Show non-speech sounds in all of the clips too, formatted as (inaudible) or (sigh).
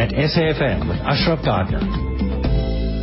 at SAFM with Ashraf Garda.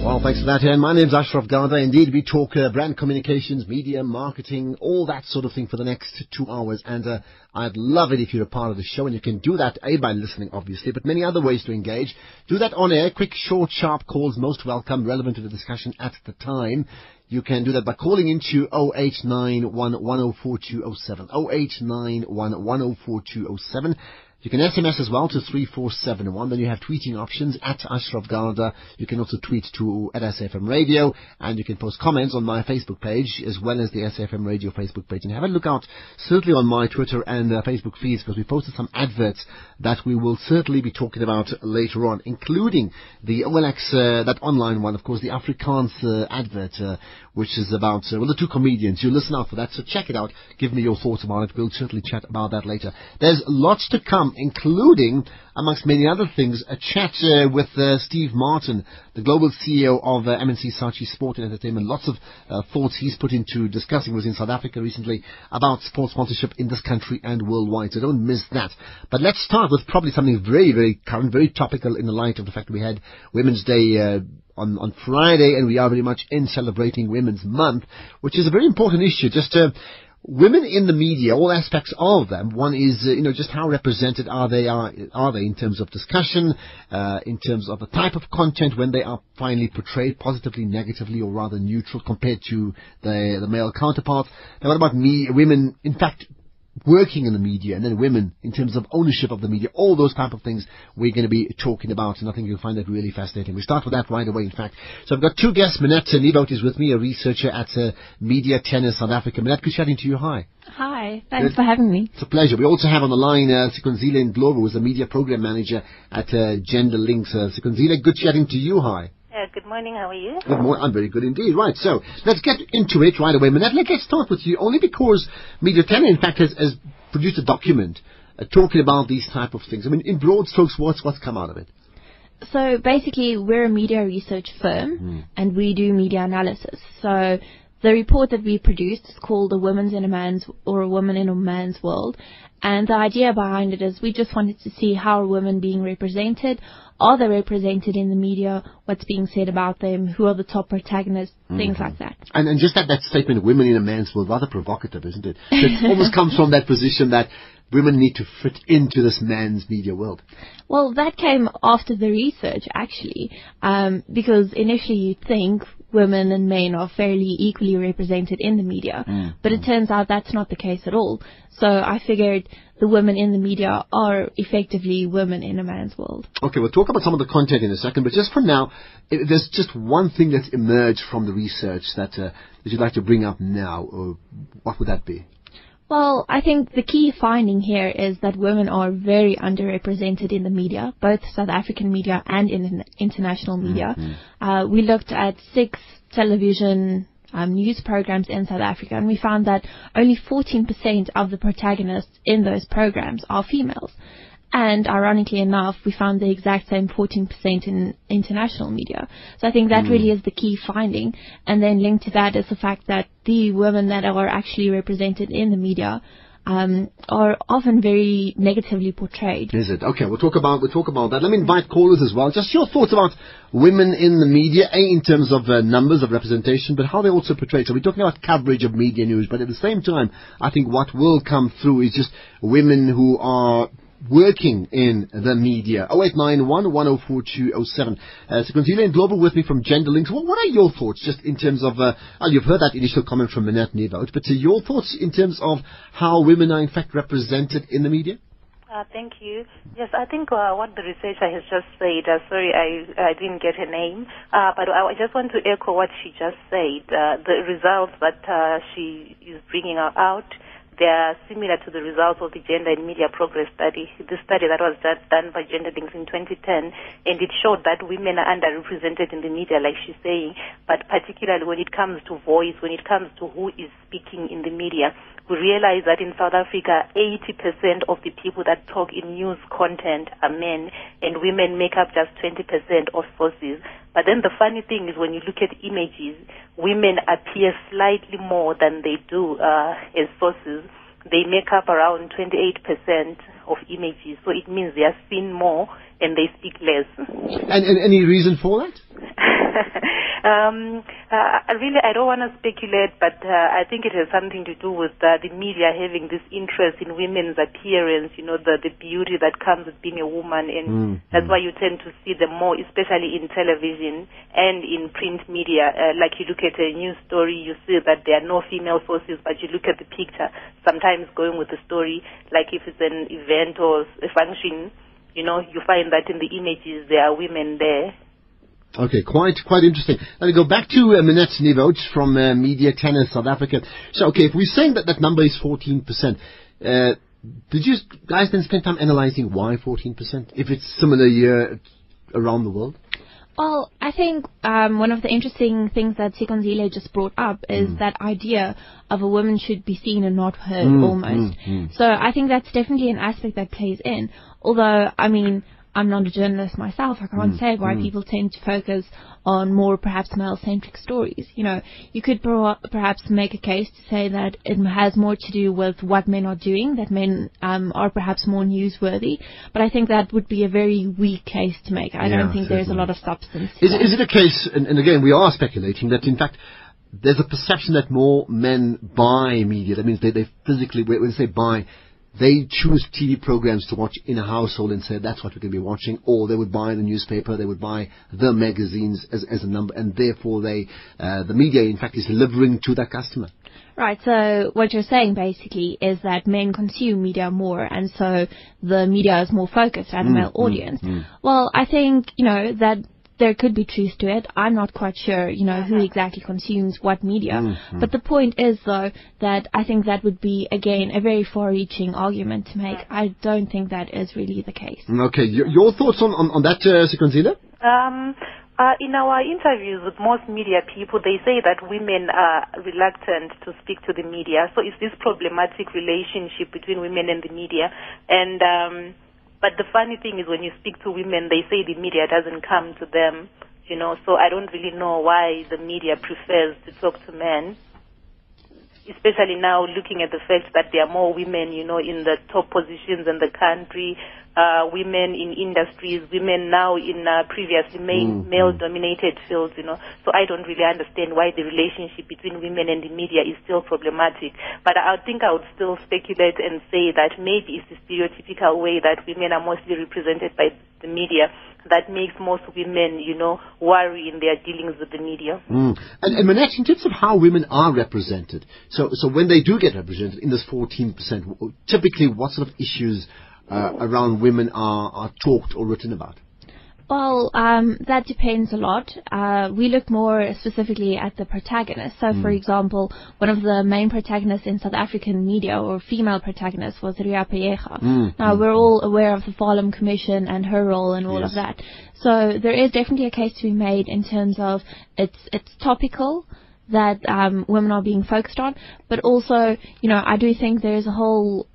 Well, thanks for that, Ian. My name's Ashraf Garda. Indeed, we talk uh, brand communications, media, marketing, all that sort of thing for the next two hours. And uh, I'd love it if you're a part of the show. And you can do that, A, by listening, obviously, but many other ways to engage. Do that on air. Quick, short, sharp calls, most welcome, relevant to the discussion at the time. You can do that by calling into 0891 104207. 0891 104207. You can SMS as well to 3471. Then you have tweeting options at Ashraf Garda. You can also tweet to at SAFM Radio and you can post comments on my Facebook page as well as the SFM Radio Facebook page. And have a look out certainly on my Twitter and uh, Facebook feeds because we posted some adverts that we will certainly be talking about later on, including the OLX, uh, that online one, of course, the Afrikaans uh, advert, uh, which is about, uh, well, the two comedians. You listen out for that, so check it out. Give me your thoughts about it. We'll certainly chat about that later. There's lots to come including, amongst many other things, a chat uh, with uh, Steve Martin, the global CEO of uh, M&C Saatchi Sport and Entertainment. Lots of uh, thoughts he's put into discussing was in South Africa recently about sports sponsorship in this country and worldwide. So don't miss that. But let's start with probably something very, very current, very topical in the light of the fact that we had Women's Day uh, on, on Friday, and we are very much in celebrating Women's Month, which is a very important issue. Just uh, women in the media, all aspects of them. One is, uh, you know, just how represented are they are, are they in terms of discussion, uh, in terms of the type of content when they are finally portrayed positively, negatively, or rather neutral compared to the the male counterparts. Now, what about me, women? In fact, working in the media and then women in terms of ownership of the media, all those type of things we're going to be talking about and I think you'll find that really fascinating. We start with that right away in fact. So I've got two guests. Minette Nivot is with me, a researcher at uh, Media Tenor South Africa. Minette, good chatting to you. Hi. Hi, thanks good. for having me. It's a pleasure. We also have on the line uh, Sikonzile Ndlovu, who's a media program manager at uh, Gender Links. Uh, Sikonzile, good chatting to you. Hi. Uh, good morning. How are you? Good morning. I'm very good indeed. Right. So let's get into it right away. Minette, let's start with you only because Media Tenor, in fact, has, has produced a document uh, talking about these type of things. I mean, in broad strokes, what's what's come out of it? So basically, we're a media research firm, mm. and we do media analysis. So the report that we produced is called "A Woman's in a Man's" or "A Woman in a Man's World," and the idea behind it is we just wanted to see how are women being represented are they represented in the media? What's being said about them? Who are the top protagonists? Mm-hmm. Things like that. And, and just that, that statement, women in a man's world, rather provocative, isn't it? It almost comes from that position that women need to fit into this man's media world. Well, that came after the research, actually, um, because initially you think women and men are fairly equally represented in the media, mm. but it turns out that's not the case at all. So I figured the women in the media are effectively women in a man's world. Okay, we'll talk about some of the content in a second, but just for now, there's just one thing that's emerged from the research that, uh, that you'd like to bring up now. Or what would that be? Well, I think the key finding here is that women are very underrepresented in the media, both South African media and in international media. Mm-hmm. Uh, we looked at six television um, news programs in South Africa, and we found that only 14% of the protagonists in those programs are females. And ironically enough, we found the exact same 14% in international media. So I think that mm. really is the key finding. And then linked to that is the fact that the women that are actually represented in the media um, are often very negatively portrayed. Is it? Okay, we'll talk about we'll talk about that. Let me invite callers as well. Just your thoughts about women in the media, a in terms of uh, numbers of representation, but how they're also portrayed. So we're talking about coverage of media news, but at the same time, I think what will come through is just women who are working in the media. 0891 104207. Uh, so Gonzila global with me from Gender Links. Well, what are your thoughts just in terms of, uh, well, you've heard that initial comment from Minette Nivot, but uh, your thoughts in terms of how women are in fact represented in the media? Uh, thank you. Yes, I think uh, what the researcher has just said, uh, sorry I, I didn't get her name, uh, but I just want to echo what she just said. Uh, the results that uh, she is bringing out they are similar to the results of the Gender and Media Progress Study, the study that was done by Gender Links in 2010, and it showed that women are underrepresented in the media, like she's saying, but particularly when it comes to voice, when it comes to who is speaking in the media, we realize that in South Africa, 80% of the people that talk in news content are men, and women make up just 20% of sources. But then the funny thing is when you look at images, women appear slightly more than they do uh, as sources. They make up around 28% of images. So it means they are seen more and they speak less. And, and any reason for that? (laughs) um, uh, really, I don't want to speculate, but uh, I think it has something to do with uh, the media having this interest in women's appearance, you know, the, the beauty that comes with being a woman. And Mm, that's why you tend to see them more, especially in television and in print media. Uh, like you look at a news story, you see that there are no female sources, but you look at the picture, sometimes going with the story, like if it's an event or a function, you know, you find that in the images there are women there. Okay, quite quite interesting. Let me go back to uh, Minette Nivoch from uh, Media Tenor South Africa. So, okay, if we're saying that that number is 14%, uh, did you guys then spend time analyzing why 14%? If it's similar year around the world? Well, I think um, one of the interesting things that Sikonzile just brought up is Mm. that idea of a woman should be seen and not heard Mm, almost. So I think that's definitely an aspect that plays in. Although, I mean, I'm not a journalist myself. I can't Mm, say why people tend to focus on more perhaps male-centric stories. You know, you could per- perhaps make a case to say that it has more to do with what men are doing, that men um, are perhaps more newsworthy. But I think that would be a very weak case to make. I Yeah, don't think there's a lot of substance. to Is, that. is it a case, and, and again, we are speculating, that in fact there's a perception that more men buy media. That means they, they physically, when they say buy, they choose TV programs to watch in a household and say that's what we're going to be watching, or they would buy the newspaper, they would buy the magazines as, as a number, and therefore they, uh, the media in fact is delivering to that customer. Right, so what you're saying basically is that men consume media more and so the media is more focused Mm, at a male audience. Well, I think, you know, that there could be truth to it. I'm not quite sure, you know, who exactly consumes what media. Mm, But the point is though that I think that would be again a very far reaching argument to make. I don't think that is really the case. Okay, your, your thoughts on, on, on that, uh, Sikonzile? Um, uh, in our interviews with most media people, they say that women are reluctant to speak to the media. So it's this problematic relationship between women and the media. And um, but the funny thing is, when you speak to women, they say the media doesn't come to them. You know, so I don't really know why the media prefers to talk to men especially now looking at the fact that there are more women, you know, in the top positions in the country, uh, women in industries, women now in uh, previously Mm, male-dominated fields, you know. So I don't really understand why the relationship between women and the media is still problematic. But I think I would still speculate and say that maybe it's the stereotypical way that women are mostly represented by the media that makes most women, you know, worry in their dealings with the media. Mm. And, and Minette, in terms of how women are represented, so, so when they do get represented in this 14%, typically what sort of issues uh, around women are, are talked or written about? Well, um, that depends a lot. Uh, we look more specifically at the protagonist. So, for example, one of the main protagonists in South African media, or female protagonist, was Riah Phiyega. Now, we're all aware of the Farlam Commission and her role and all Yes. of that. So, there is definitely a case to be made in terms of it's it's topical that um, women are being focused on, but also, you know, I do think there's a whole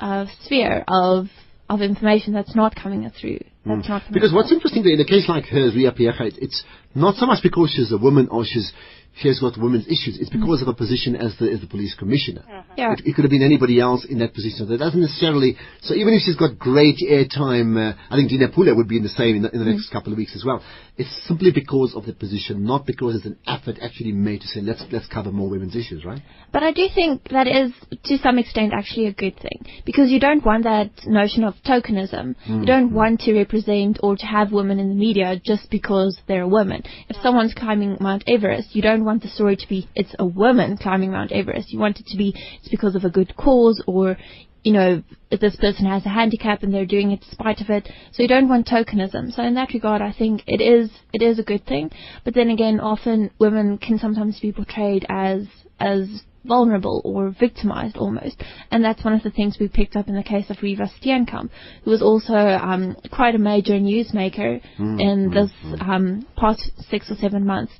uh, sphere of of information that's not coming through. That's not coming Because what's through. interesting in a case like hers, Riah Phiyega, it's not so much because she's a woman or she's she has got women's issues. It's because of her position as the as the police commissioner. Yeah. It, it could have been anybody else in that position. That doesn't necessarily. So even if she's got great airtime, uh, I think Dina Pule would be in the same in the, in the next couple of weeks as well. It's simply because of the position, not because it's an effort actually made to say let's let's cover more women's issues, right? But I do think that is, to some extent, actually a good thing. Because you don't want that notion of tokenism. Hmm. You don't want to represent or to have women in the media just because they're a woman. If someone's climbing Mount Everest, you don't want the story to be, it's a woman climbing Mount Everest. You want it to be, it's because of a good cause or, you know, if this person has a handicap and they're doing it despite of it. So you don't want tokenism. So in that regard, I think it is, it is a good thing. But then again, often women can sometimes be portrayed as, as vulnerable or victimized almost. And that's one of the things we picked up in the case of Reeva Steenkamp, who was also um, quite a major newsmaker in this um, past six or seven months.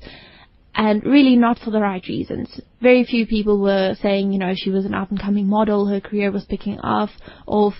And really not for the right reasons. very few people were saying, you know, she was an up and coming model, her career was picking off, off,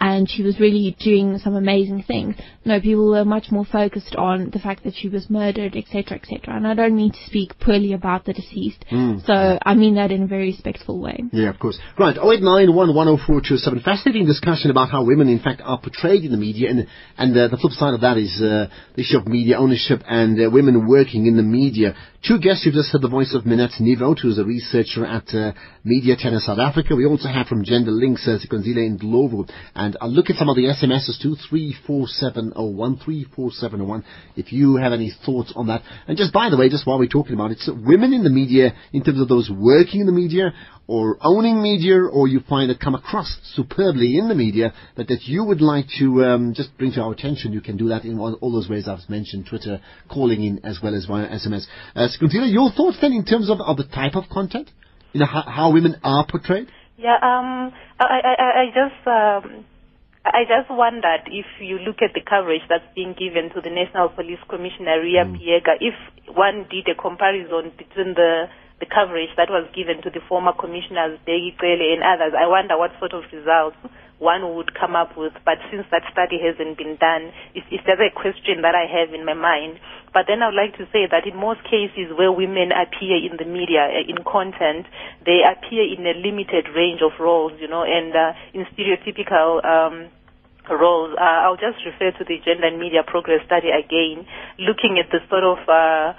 and she was really doing some amazing things. No, people were much more focused on the fact that she was murdered, etc., etc. And I don't mean to speak poorly about the deceased. Mm. So I mean that in a very respectful way. Yeah, of course. Right, 0891104207. Fascinating discussion about how women, in fact, are portrayed in the media, and and uh, the flip side of that is uh, the issue of media ownership and uh, women working in the media. Two guests, you've just heard the voice of Minette Nivot, who's a researcher at uh, Media Tenor South Africa. We also have from Gender Links, uh, Ndlovu. And I'll look at some of the SMSs too, 34701, 34701, if you have any thoughts on that. And just by the way, just while we're talking about it, so women in the media, in terms of those working in the media, or owning media, or you find it come across superbly in the media, but that you would like to um, just bring to our attention, you can do that in all, all those ways I've mentioned, Twitter, calling in, as well as via SMS. Uh, Sikonzile, your thoughts then in terms of, of the type of content? You know, how, how women are portrayed? Yeah, um, I, I, I- just, um, I just wondered if you look at the coverage that's being given to the National Police Commissioner Riah Phiyega, if one did a comparison between the the coverage that was given to the former commissioners Bheki Cele and others, I wonder what sort of results one would come up with. But since that study hasn't been done, it's, it's just a question that I have in my mind. But then I would like to say that in most cases where women appear in the media, uh, in content, they appear in a limited range of roles, you know, and uh, in stereotypical um, roles. Uh, I'll just refer to the Gender and Media Progress Study again, looking at the sort of uh,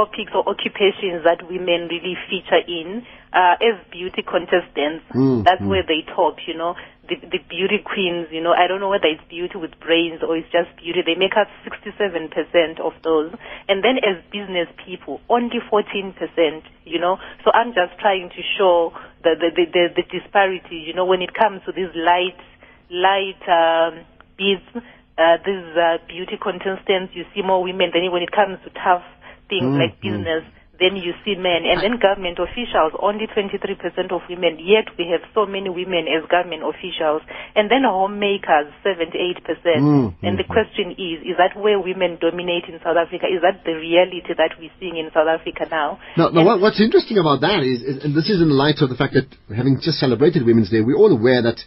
topics or occupations that women really feature in uh, as beauty contestants. Mm, That's mm. where they top, you know. The, the beauty queens, you know, I don't know whether it's beauty with brains or it's just beauty. They make up 67% of those. And then as business people, only 14%, you know. So I'm just trying to show the, the, the, the, the disparity, you know, when it comes to these light, light um, beads, uh, these uh, beauty contestants, you see more women. Then when it comes to tough things Mm, like mm. business, then you see men. And then government officials, only 23% of women. Yet we have so many women as government officials. And then homemakers, 78%. Mm, and the question is, is that where women dominate in South Africa? Is that the reality that we're seeing in South Africa now? Now, now what, what's interesting about that is, is, and this is in light of the fact that having just celebrated Women's Day, we're all aware that,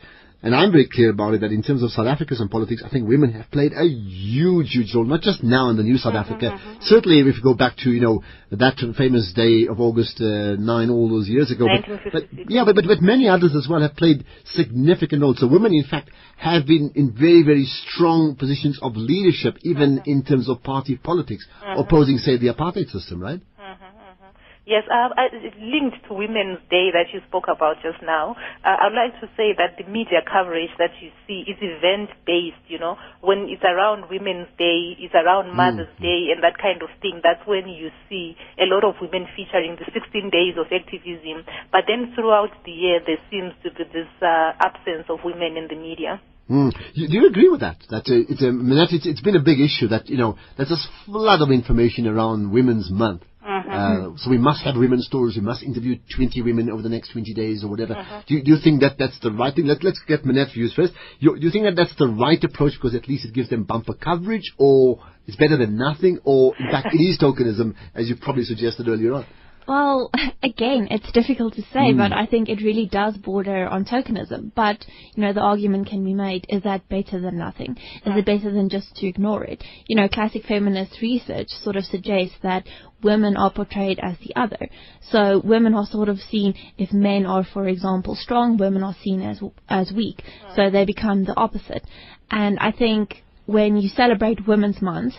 and I'm very clear about it, that in terms of South Africa's and politics, I think women have played a huge, huge role, not just now in the new South mm-hmm, Africa. Mm-hmm. Certainly, if you go back to, you know, that famous day of August uh, 9 all those years ago. But, but, yeah, but, but, but many others as well have played significant roles. So women, in fact, have been in very, very strong positions of leadership, even mm-hmm. in terms of party politics, opposing, say, the apartheid system, right? Yes, uh, I, linked to Women's Day that you spoke about just now. Uh, I'd like to say that the media coverage that you see is event-based, you know. When it's around Women's Day, it's around Mother's Day and that kind of thing, that's when you see a lot of women featuring the 16 days of activism. But then throughout the year, there seems to be this uh, absence of women in the media. Mm. You, do you agree with that? That uh, it's, that it's, it's been a big issue that you know there's this flood of information around Women's Month. Uh, so we must have women's stories. We must interview 20 women over the next 20 days or whatever. Do, you, do you think that that's the right thing? Let, let's get Minette's views first. You, do you think that that's the right approach because at least it gives them bumper coverage, or it's better than nothing, or in fact it is tokenism, as you probably suggested earlier on? Well, (laughs) again, it's difficult to say, but hmm. I think it really does border on tokenism. But, you know, the argument can be made, is that better than nothing? Is it better than just to ignore it? You know, classic feminist research sort of suggests that women are portrayed as the other. So women are sort of seen, if men are, for example, strong, women are seen as, as weak. So they become the opposite. And I think when you celebrate Women's Month,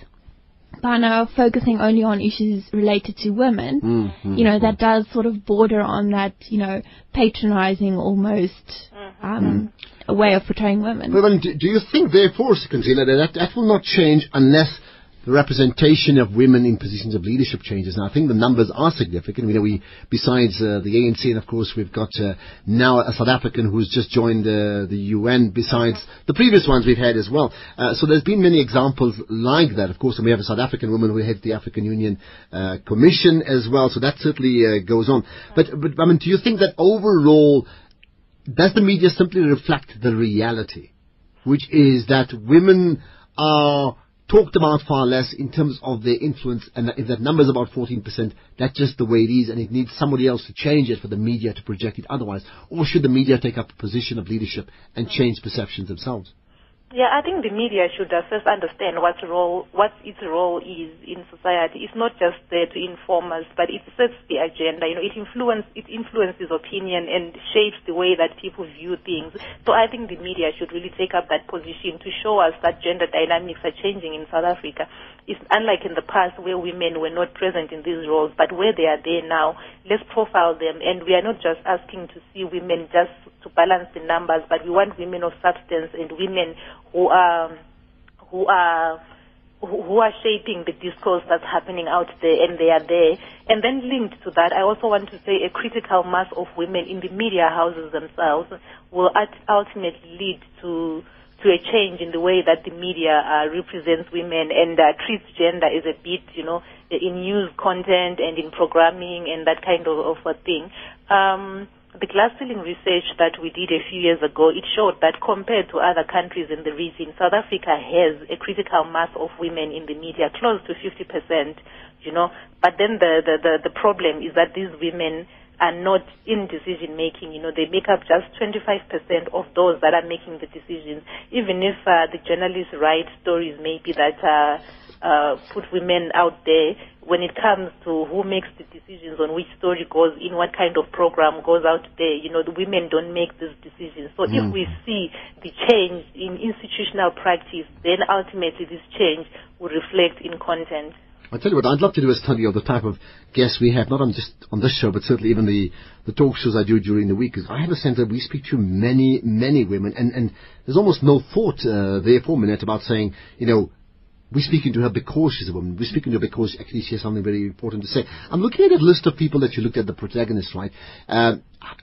by now focusing only on issues related to women, Mm, you know, that does sort of border on that, you know, patronizing almost um, a way of portraying women. But then, do, do you think, therefore, Sikonzile, that that will not change unless the representation of women in positions of leadership changes? And I think the numbers are significant. You know, we besides uh, the ANC, and of course we've got uh, now a South African who's just joined uh, the UN. Besides the previous ones we've had as well. Uh, so there's been many examples like that. Of course, and we have a South African woman who heads the African Union uh, Commission as well. So that certainly uh, goes on. But but I mean, do you think that overall? Does the media simply reflect the reality? which is that women are talked about far less in terms of their influence, and if that number is about 14%, that's just the way it is, and it needs somebody else to change it for the media to project it otherwise? Or should the media take up a position of leadership and change perceptions themselves? Yeah, I think the media should first understand what role, what its role is in society. It's not just there to inform us, but it sets the agenda. You know, it influence, it influences opinion and shapes the way that people view things. So I think the media should really take up that position to show us that gender dynamics are changing in South Africa. It's unlike in the past where women were not present in these roles, but where they are there now, let's profile them. And we are not just asking to see women just to balance the numbers, but we want women of substance and women who are who are who are shaping the discourse that's happening out there and they are there. And then linked to that, I also want to say a critical mass of women in the media houses themselves will ultimately lead to to a change in the way that the media uh, represents women and uh, treats gender as a bit, you know, in news content and in programming and that kind of, of a thing. Um, the glass ceiling research that we did a few years ago, it showed that compared to other countries in the region, South Africa has a critical mass of women in the media, close to 50%, you know. But then the, the, the, the problem is that these women are not in decision making. You know, they make up just 25% of those that are making the decisions. Even if uh, the journalists write stories maybe that uh, uh, put women out there, when it comes to who makes the decisions on which story goes in, what kind of program goes out there, you know, the women don't make these decisions. So mm. if we see the change in institutional practice, then ultimately this change will reflect in content. I tell you what, I'd love to do a study of the type of guests we have, not on just on this show, but certainly even the, the talk shows I do during the week. Because I have a sense that we speak to many, many women, and, and there's almost no thought uh, there for a minute about saying, you know, we're speaking to her because she's a woman. We're speaking to her because actually she has something very important to say. I'm looking at a list of people that you looked at, the protagonists, right? Uh,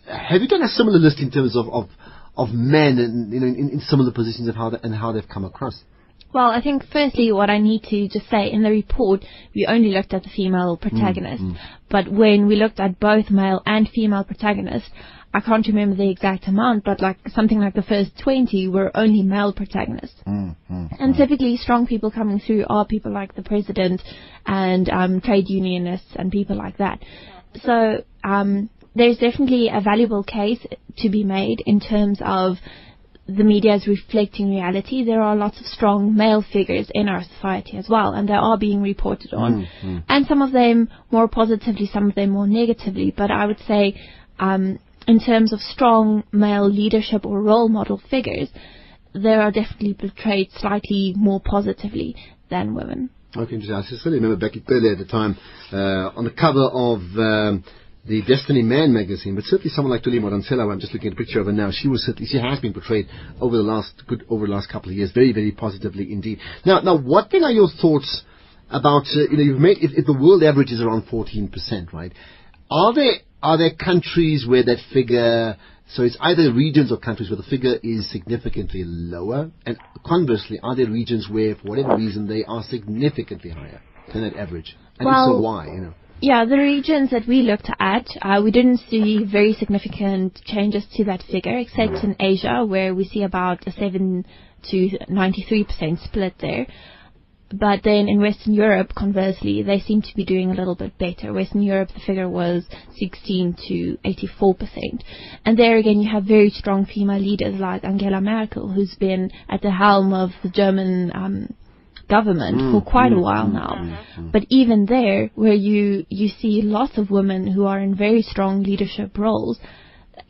have you done a similar list in terms of, of, of men and, you know, in, in similar positions of how they, and how they've come across? Well, I think firstly what I need to just say in the report, we only looked at the female protagonists. Mm, mm. But when we looked at both male and female protagonists, I can't remember the exact amount, but like something like the first 20 were only male protagonists. Mm, mm, and mm. typically strong people coming through are people like the president and um, trade unionists and people like that. So um, there's definitely a valuable case to be made in terms of the media is reflecting reality. There are lots of strong male figures in our society as well, and they are being reported on. Mm-hmm. And some of them more positively, some of them more negatively. But I would say um, in terms of strong male leadership or role model figures, they are definitely portrayed slightly more positively than women. Okay, interesting. I still remember Bheki Cele at the time uh, on the cover of um, the Destiny Man magazine, but certainly someone like Thuli Madonsela, I'm just looking at a picture of her now, she was certainly, she has been portrayed over the last, good, over the last couple of years, very, very positively indeed. Now, now, what then are your thoughts about, uh, you know, you've made, if, if the world average is around 14%, right? Are there are there countries where that figure, so it's either regions or countries where the figure is significantly lower? And conversely, are there regions where, for whatever reason, they are significantly higher than that average? And well, if so, why? You know? Yeah, the regions that we looked at, uh, we didn't see very significant changes to that figure, except in Asia, where we see about a 7 to 93% split there. But then in Western Europe, conversely, they seem to be doing a little bit better. Western Europe, the figure was 16 to 84%. And there again, you have very strong female leaders like Angela Merkel, who's been at the helm of the German um, government mm, for quite mm, a while mm, now. Mm, mm, but even there, where you, you see lots of women who are in very strong leadership roles,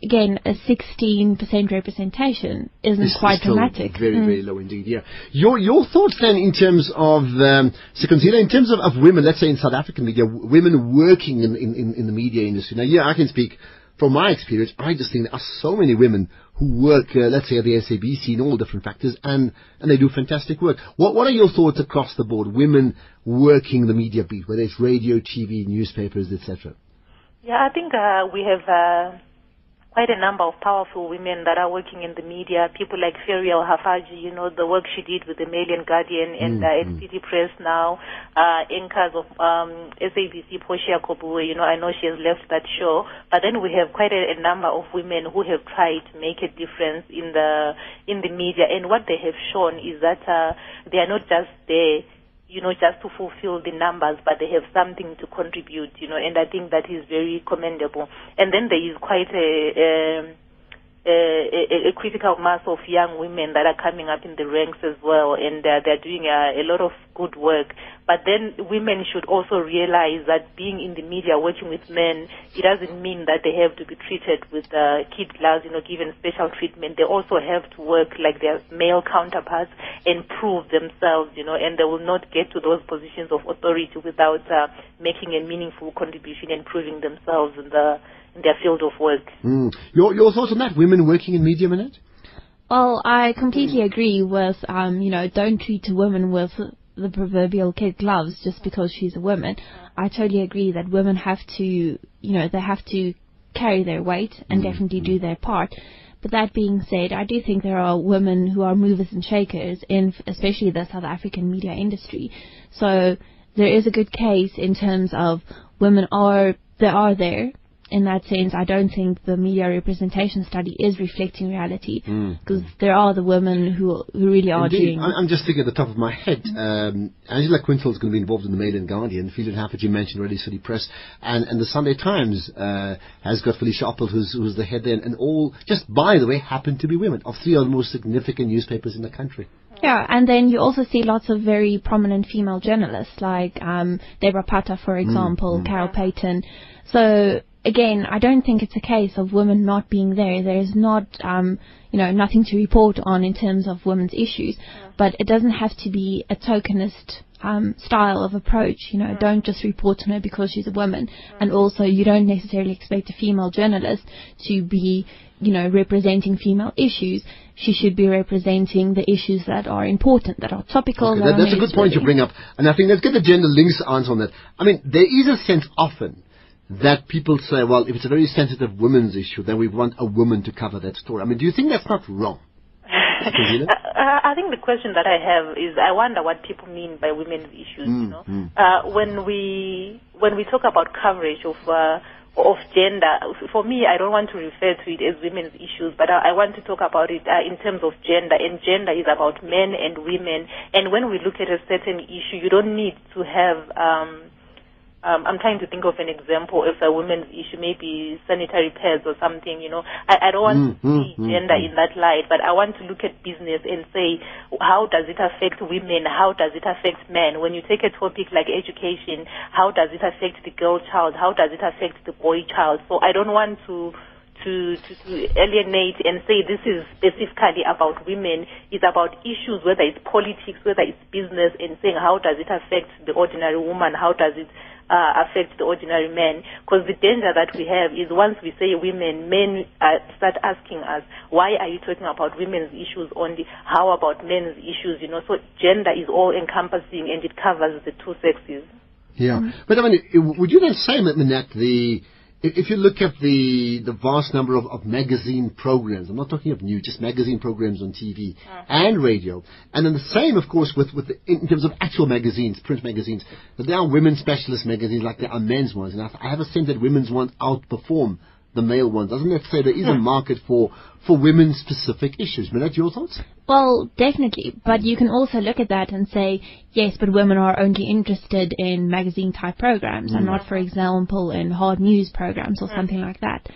again, a 16% representation isn't it's quite dramatic. Very, mm. very low indeed, yeah. Your, your thoughts then in terms of, um, in terms of, of women, let's say in South African media, women working in, in, in the media industry. Now, yeah, I can speak from my experience. I just think there are so many women who work, uh, let's say, at the SABC in all different factors, and, and they do fantastic work. What, what are your thoughts across the board, women working the media beat, whether it's radio, TV, newspapers, etc.? Yeah, I think uh, we have... Uh quite a number of powerful women that are working in the media. People like Ferial Haffajee, you know, the work she did with the Mail and Guardian and uh, City Press now. Uh, anchors of um, SABC, Portia Kobue, you know, I know she has left that show. But then we have quite a, a number of women who have tried to make a difference in the in the media. And what they have shown is that uh, they are not just there you know, just to fulfill the numbers, but they have something to contribute, you know, and I think that is very commendable. And then there is quite a, a a, a, critical mass of young women that are coming up in the ranks as well, and uh, they're doing a, a, lot of good work. But then women should also realize that being in the media, working with men, it doesn't mean that they have to be treated with uh, kid gloves, you know, given special treatment. They also have to work like their male counterparts and prove themselves, you know, and they will not get to those positions of authority without uh, making a meaningful contribution and proving themselves in the in their field of work. Mm. Your, your thoughts on that? Women working in media, Minette? Well, I completely agree with, um, you know, don't treat a woman with the proverbial kid gloves just because she's a woman. I totally agree that women have to, you know, they have to carry their weight and mm. definitely do their part. But that being said, I do think there are women who are movers and shakers in, especially the South African media industry. So there is a good case in terms of women are, they are there in that sense, I don't think the media representation study is reflecting reality because mm. there are the women who who really are Indeed. doing. I'm just thinking at the top of my head, um, Angela Quintal is going to be involved in the Mail and Guardian. Hafford, you mentioned already, City Press, and, and the Sunday Times uh, has got Phylicia Oppelt, who's, who's the head there, and all, just by the way, happen to be women of three of the most significant newspapers in the country. Yeah, and then you also see lots of very prominent female journalists like um, Debora Patta, for mm, example, mm, mm. Carol Paton. So again, I don't think it's a case of women not being there. There is not, um, you know, nothing to report on in terms of women's issues, yeah. but it doesn't have to be a tokenist um, style of approach. You know, don't just report on her because she's a woman, and also you don't necessarily expect a female journalist to be, you know, representing female issues. She should be representing the issues that are important, that are topical. Okay, that, that that's a good point you bring up, and I think let's get the gender links answer on that. I mean, there is a sense often that people say, well, if it's a very sensitive women's issue, then we want a woman to cover that story. I mean, do you think that's not wrong? (laughs) I think the question that I have is I wonder what people mean by women's issues. Mm, you know, mm. uh, when we when we talk about coverage of uh, of gender, for me, I don't want to refer to it as women's issues, but I, I want to talk about it uh, in terms of gender. And gender is about men and women. And when we look at a certain issue, you don't need to have um, um, I'm trying to think of an example if a women's issue, maybe sanitary pads or something, you know. I, I don't want mm, to mm, see mm, gender mm. in that light, but I want to look at business and say, how does it affect women? How does it affect men? When you take a topic like education, how does it affect the girl child? How does it affect the boy child? So I don't want to to, to, to, alienate and say this is specifically about women. It's about issues, whether it's politics, whether it's business, and saying how does it affect the ordinary woman? How does it uh, affect the ordinary man. Because the danger that we have is once we say women, men uh, start asking us, why are you talking about women's issues only? How about men's issues? You know, so gender is all encompassing and it covers the two sexes. Yeah, mm-hmm. but I mean, would you then say, Minette, the if you look at the the vast number of, of magazine programs, I'm not talking of new, just magazine programs on TV uh-huh. and radio, and then the same, of course, with with the, in terms of actual magazines, print magazines. That there are women's specialist magazines like there are men's ones, and I, I have a sense that women's ones outperform the male ones. Doesn't that say there is a market for, for women specific issues? Minette, your thoughts? Well, definitely. But you can also look at that and say, yes, but women are only interested in magazine type programs mm. and not, for example, in hard news programs or something like that.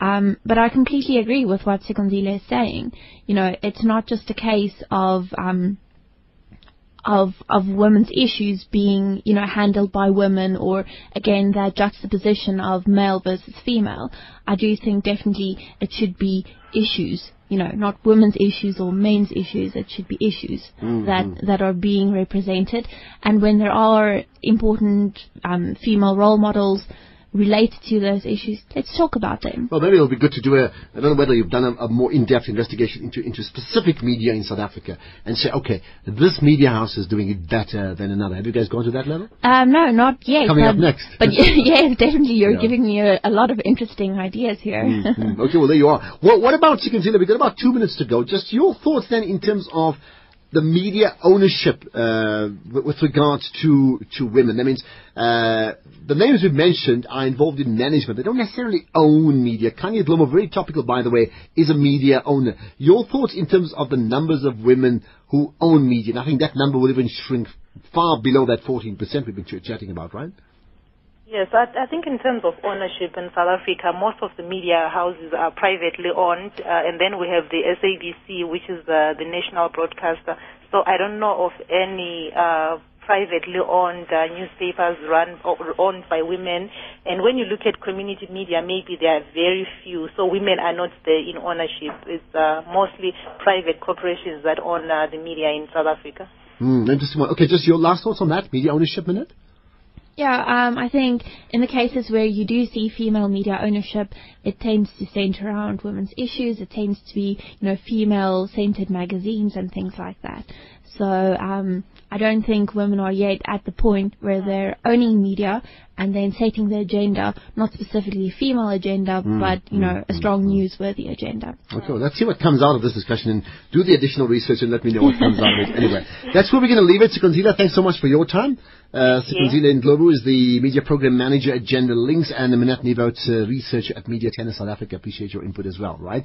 Um, but I completely agree with what Sikonzile is saying. You know, it's not just a case of um, of of women's issues being you know handled by women or again that juxtaposition of male versus female i do think definitely it should be issues you know not women's issues or men's issues it should be issues mm-hmm. that that are being represented and when there are important um, female role models relate to those issues, let's talk about them. Well, maybe it'll be good to do a, I don't know whether you've done a, a more in-depth investigation into, into specific media in South Africa and say, okay, this media house is doing it better than another. Have you guys gone to that level? Um, no, not yet. Coming but, up next. But (laughs) (laughs) yes, definitely, you're Yeah. giving me a, a lot of interesting ideas here. Mm, (laughs) okay, well, there you are. Well, what about Sikonzile? We've got about two minutes to go. Just your thoughts then in terms of the media ownership uh, with, regards to, to women. That means uh, the names we've mentioned are involved in management. They don't necessarily own media. Khanyi Dlomo, very topical, by the way, is a media owner. Your thoughts in terms of the numbers of women who own media? And I think that number will even shrink far below that 14% we've been ch- chatting about, right? Yes, I, I think in terms of ownership in South Africa, most of the media houses are privately owned, uh, and then we have the SABC, which is the, the national broadcaster. So I don't know of any uh, privately owned uh, newspapers run or owned by women. And when you look at community media, maybe there are very few. So women are not there in ownership. It's uh, mostly private corporations that own uh, the media in South Africa. Hmm, interesting one. Okay, just your last thoughts on that media ownership Minette? Yeah, um, I think in the cases where you do see female media ownership, it tends to center around women's issues. It tends to be, you know, female-centered magazines and things like that. So um, I don't think women are yet at the point where they're owning media and then setting the agenda, not specifically a female agenda, but you know, a strong newsworthy agenda. Okay, well, let's see what comes out of this discussion and do the additional research and let me know what comes out of it. (laughs) Anyway, that's where we're going to leave it. Sikonzila, thanks so much for your time. Uh, Sikonzila Ndlovu is the media program manager at Gender Links and the Minette Nivout, uh, researcher at Media Tenor South Africa. Appreciate your input as well, right?